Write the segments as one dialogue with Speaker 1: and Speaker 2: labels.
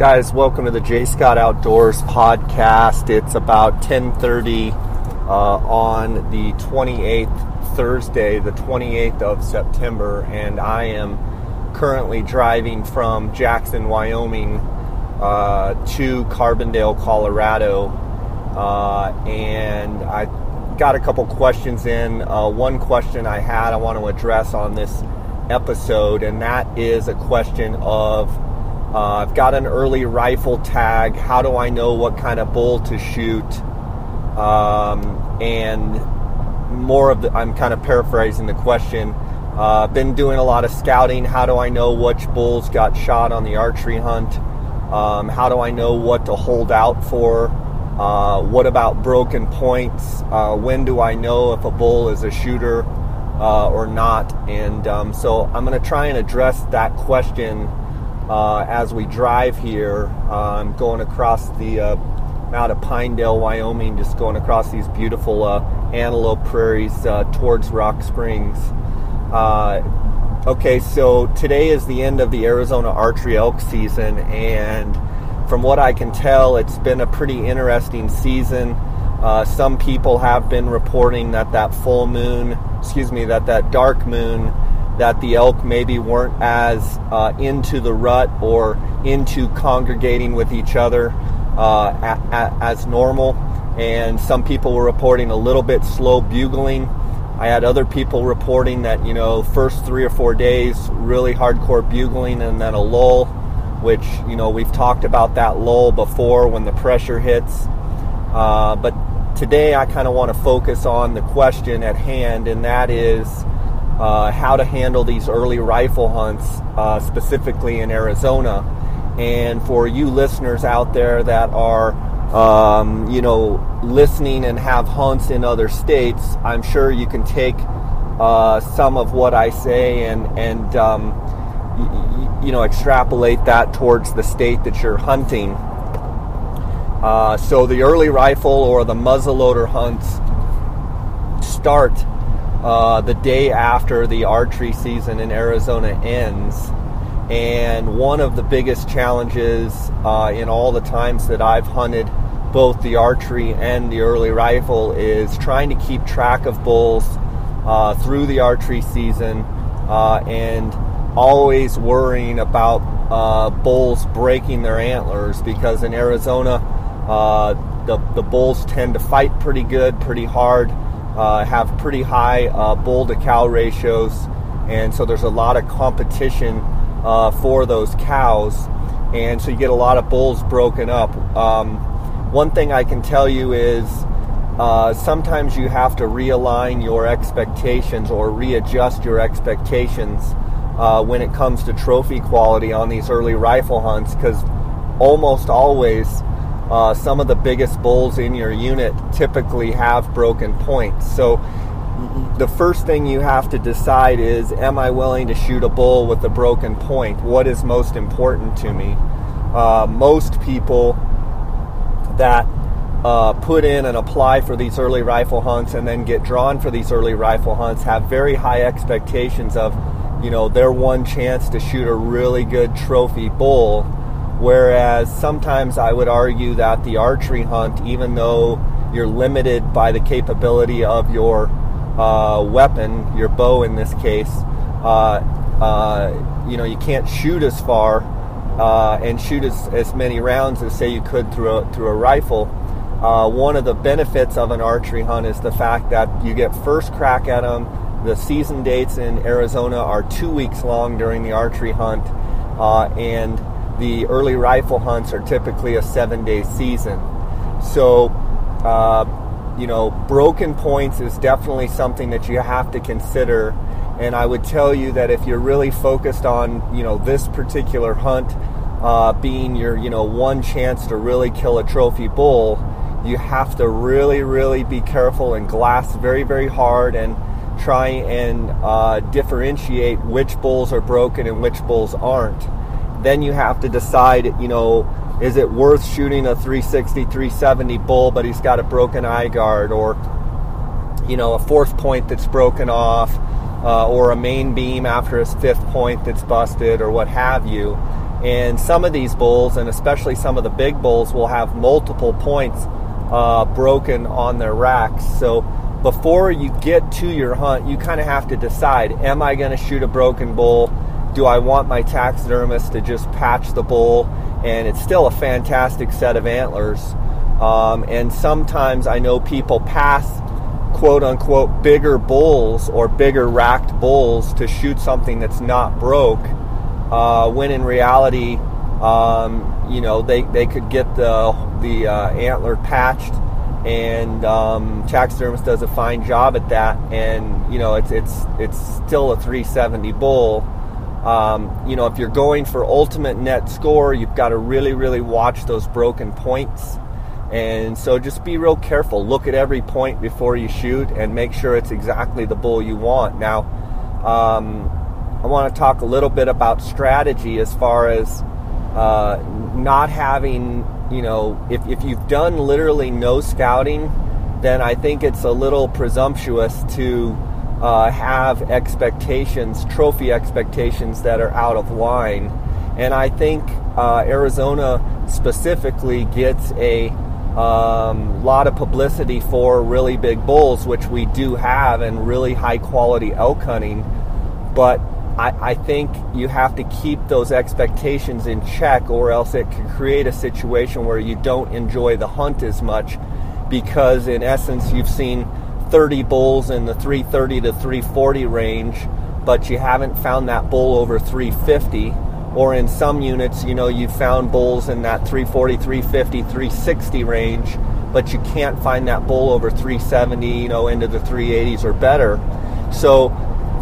Speaker 1: guys welcome to the j scott outdoors podcast. It's about 10.30 uh, on the 28th thursday the 28th of september and i am currently driving from jackson wyoming uh, to carbondale colorado uh, and i got a couple questions in. Uh, one question i had i want to address on this episode and that is a question of uh, I've got an early rifle tag. How do I know what kind of bull to shoot? Um, and more of the, I'm kind of paraphrasing the question. Uh, been doing a lot of scouting. How do I know which bulls got shot on the archery hunt? Um, how do I know what to hold out for? Uh, what about broken points? Uh, when do I know if a bull is a shooter uh, or not? And um, so I'm going to try and address that question uh, as we drive here. I'm um, going across the uh, out of Pinedale, Wyoming, just going across these beautiful uh, antelope prairies uh, towards Rock Springs. Uh, okay, so today is the end of the Arizona archery elk season, and from what I can tell, it's been a pretty interesting season. Uh, some people have been reporting that that full moon, excuse me, that that dark moon that the elk maybe weren't as uh, into the rut or into congregating with each other uh, as normal. And some people were reporting a little bit slow bugling. I had other people reporting that, you know, first three or four days, really hardcore bugling and then a lull, which, you know, we've talked about that lull before when the pressure hits. Uh, but today I kind of want to focus on the question at hand, and that is uh, how to handle these early rifle hunts, uh, specifically in Arizona. And for you listeners out there that are, um, you know, listening and have hunts in other states, I'm sure you can take uh, some of what I say and and um, y- you know extrapolate that towards the state that you're hunting. Uh, so the early rifle or the muzzleloader hunts start uh, the day after the archery season in Arizona ends. And one of the biggest challenges uh, in all the times that I've hunted both the archery and the early rifle is trying to keep track of bulls uh, through the archery season uh, and always worrying about uh, bulls breaking their antlers because in Arizona, uh, the, the bulls tend to fight pretty good, pretty hard uh, have pretty high uh, bull to cow ratios, and so there's a lot of competition uh, for those cows, and so you get a lot of bulls broken up. Um, one thing I can tell you is uh, sometimes you have to realign your expectations or readjust your expectations uh, when it comes to trophy quality on these early rifle hunts because almost always uh, some of the biggest bulls in your unit typically have broken points. So the first thing you have to decide is am I willing to shoot a bull with a broken point? What is most important to me? Uh, most people that uh, put in and apply for these early rifle hunts and then get drawn for these early rifle hunts have very high expectations of, you know, their one chance to shoot a really good trophy bull Whereas sometimes I would argue that the archery hunt, even though you're limited by the capability of your uh, weapon, your bow in this case, uh, uh, you know, you can't shoot as far uh, and shoot as, as many rounds as say you could through a, through a rifle. Uh, one of the benefits of an archery hunt is the fact that you get first crack at them. The season dates in Arizona are two weeks long during the archery hunt, uh, and the early rifle hunts are typically a seven day season. So, uh, you know, broken points is definitely something that you have to consider. And I would tell you that if you're really focused on, you know, this particular hunt uh, being your, you know, one chance to really kill a trophy bull, you have to really, really be careful and glass very, very hard and try and uh, differentiate which bulls are broken and which bulls aren't then you have to decide, you know, is it worth shooting a 360, 370 bull, but he's got a broken eye guard, or, you know, a fourth point that's broken off, uh, or a main beam after his fifth point that's busted, or what have you. And some of these bulls, and especially some of the big bulls, will have multiple points uh, broken on their racks. So before you get to your hunt, you kind of have to decide am I going to shoot a broken bull? Do I want my taxidermist to just patch the bull? And it's still a fantastic set of antlers. Um, and sometimes I know people pass quote unquote bigger bulls or bigger racked bulls to shoot something that's not broke, uh, when in reality, um, you know, they, they could get the, the uh, antler patched and um, taxidermist does a fine job at that. And you know, it's it's it's still a 370 bull. Um, you know, if you're going for ultimate net score, you've got to really, really watch those broken points. And so just be real careful. Look at every point before you shoot and make sure it's exactly the bull you want. Now, um, I want to talk a little bit about strategy as far as uh, not having you know, if, if you've done literally no scouting, then I think it's a little presumptuous to uh, have expectations, trophy expectations that are out of line. And I think uh, Arizona specifically gets a um, lot of publicity for really big bulls, which we do have, and really high quality elk hunting. But I, I, think you have to keep those expectations in check, or else it can create a situation where you don't enjoy the hunt as much because, in essence, you've seen 30 bulls in the 330 to 340 range, but you haven't found that bull over 350. Or in some units, you know, you've found bulls in that 340, 350, 360 range, but you can't find that bull over 370, you know, into the 380s or better. So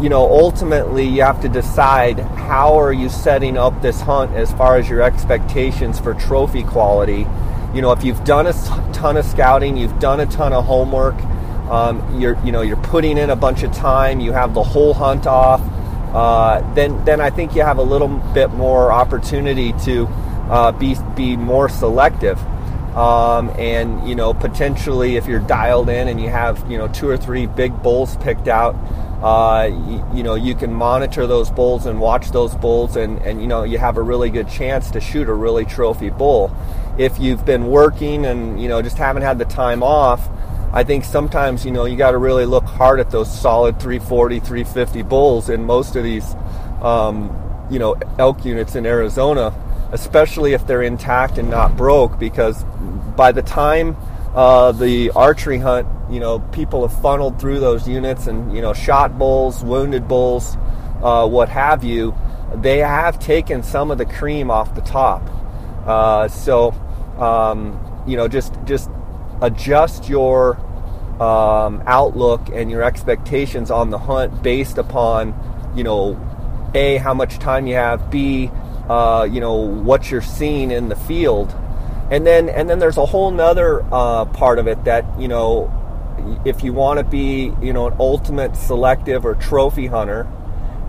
Speaker 1: you know, ultimately you have to decide how are you setting up this hunt as far as your expectations for trophy quality. You know, if you've done a ton of scouting, you've done a ton of homework, um, you're you know you're putting in a bunch of time, you have the whole hunt off, uh, then then I think you have a little bit more opportunity to uh, be be more selective. Um, and you know potentially if you're dialed in and you have you know two or three big bulls picked out uh, you, you, know you can monitor those bulls and watch those bulls and, and you know you have a really good chance to shoot a really trophy bull if you've been working and you know just haven't had the time off i think sometimes you know you got to really look hard at those solid 340 350 bulls in most of these um, you know elk units in arizona especially if they're intact and not broke because by the time uh, the archery hunt, you know, people have funneled through those units and, you know, shot bulls, wounded bulls, uh, what have you. They have taken some of the cream off the top. Uh, so, um, you know, just just adjust your um, outlook and your expectations on the hunt based upon, you know, a how much time you have, b uh, you know what you're seeing in the field. And then and then there's a whole nother uh, part of it that you know if you want to be you know an ultimate selective or trophy hunter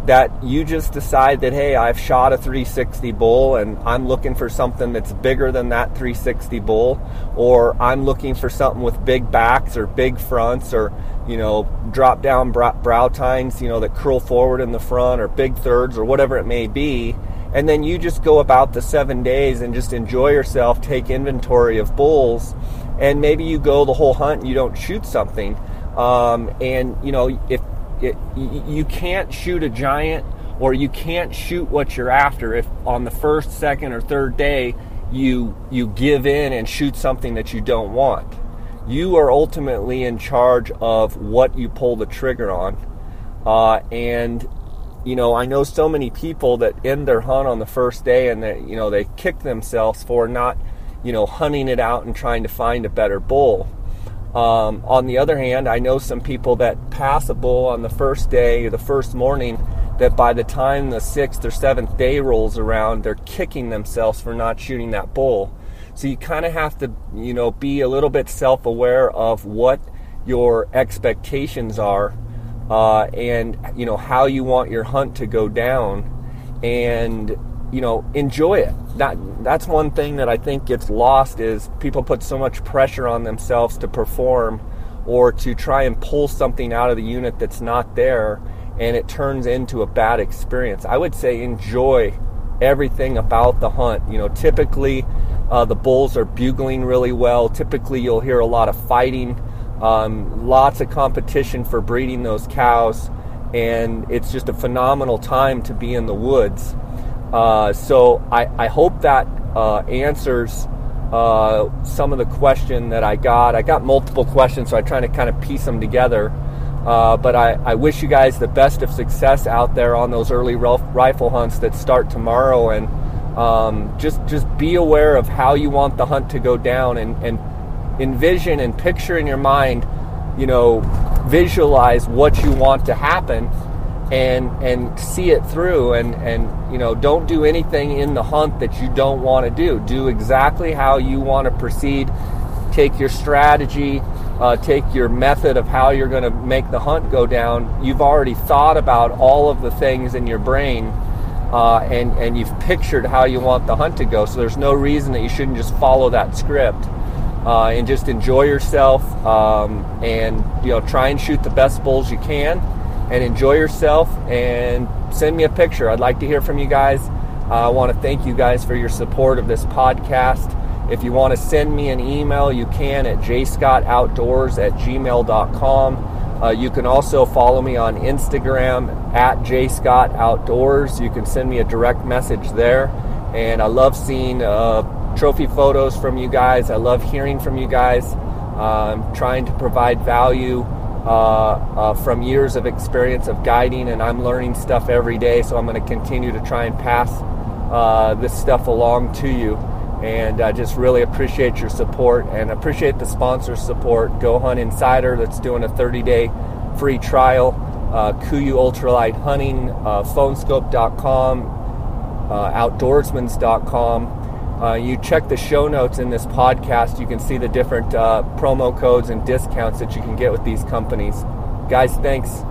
Speaker 1: that you just decide that hey i've shot a 360 bull and i'm looking for something that's bigger than that 360 bull or i'm looking for something with big backs or big fronts or you know drop down brow, tines you know that curl forward in the front or big thirds or whatever it may be and then you just go about the seven days and just enjoy yourself, take inventory of bulls, and maybe you go the whole hunt and you don't shoot something. Um, and you know, if it, you can't shoot a giant or you can't shoot what you're after if on the first, second, or third day you you give in and shoot something that you don't want. You are ultimately in charge of what you pull the trigger on, uh, and you know, I know so many people that end their hunt on the first day and they, you know, they kick themselves for not, you know, hunting it out and trying to find a better bull. Um, on the other hand, I know some people that pass a bull on the first day or the first morning that by the time the sixth or seventh day rolls around, they're kicking themselves for not shooting that bull. So you kind of have to, you know, be a little bit self aware of what your expectations are uh, and you know how you want your hunt to go down, and you know enjoy it. That that's one thing that I think gets lost is people put so much pressure on themselves to perform or to try and pull something out of the unit that's not there and it turns into a bad experience. I would say enjoy everything about the hunt. You know, typically uh, the bulls are bugling really well. Typically, you'll hear a lot of fighting, um, lots of competition for breeding those cows, and it's just a phenomenal time to be in the woods. Uh, so I, I, hope that uh, answers uh, some of the question that I got. I got multiple questions, so I'm trying to kind of piece them together. Uh, but I, I, wish you guys the best of success out there on those early rifle hunts that start tomorrow, and um, just just be aware of how you want the hunt to go down, and, and envision and picture in your mind, you know, visualize what you want to happen, and and see it through, and and you know, don't do anything in the hunt that you don't want to do. Do exactly how you want to proceed. Take your strategy uh, take your method of how you're going to make the hunt go down, you've already thought about all of the things in your brain uh, and, and you've pictured how you want the hunt to go. So there's no reason that you shouldn't just follow that script uh, and just enjoy yourself um, and you know try and shoot the best bulls you can and enjoy yourself and send me a picture. I'd like to hear from you guys. I want to thank you guys for your support of this podcast. If you want to send me an email, you can at jscottoutdoors at gmail.com. Uh, you can also follow me on Instagram at jscottoutdoors. You can send me a direct message there. And I love seeing uh, trophy photos from you guys. I love hearing from you guys. I'm trying to provide value uh, uh, from years of experience of guiding, and I'm learning stuff every day. So I'm going to continue to try and pass uh, this stuff along to you and I just really appreciate your support and appreciate the sponsor support. Go Hunt Insider that's doing a 30 day free trial, uh, KUIU Ultralight Hunting, uh, Phoneskope.com, uh, Outdoorsmans.com. Uh, you check the show notes in this podcast, you can see the different uh, promo codes and discounts that you can get with these companies. Guys, thanks.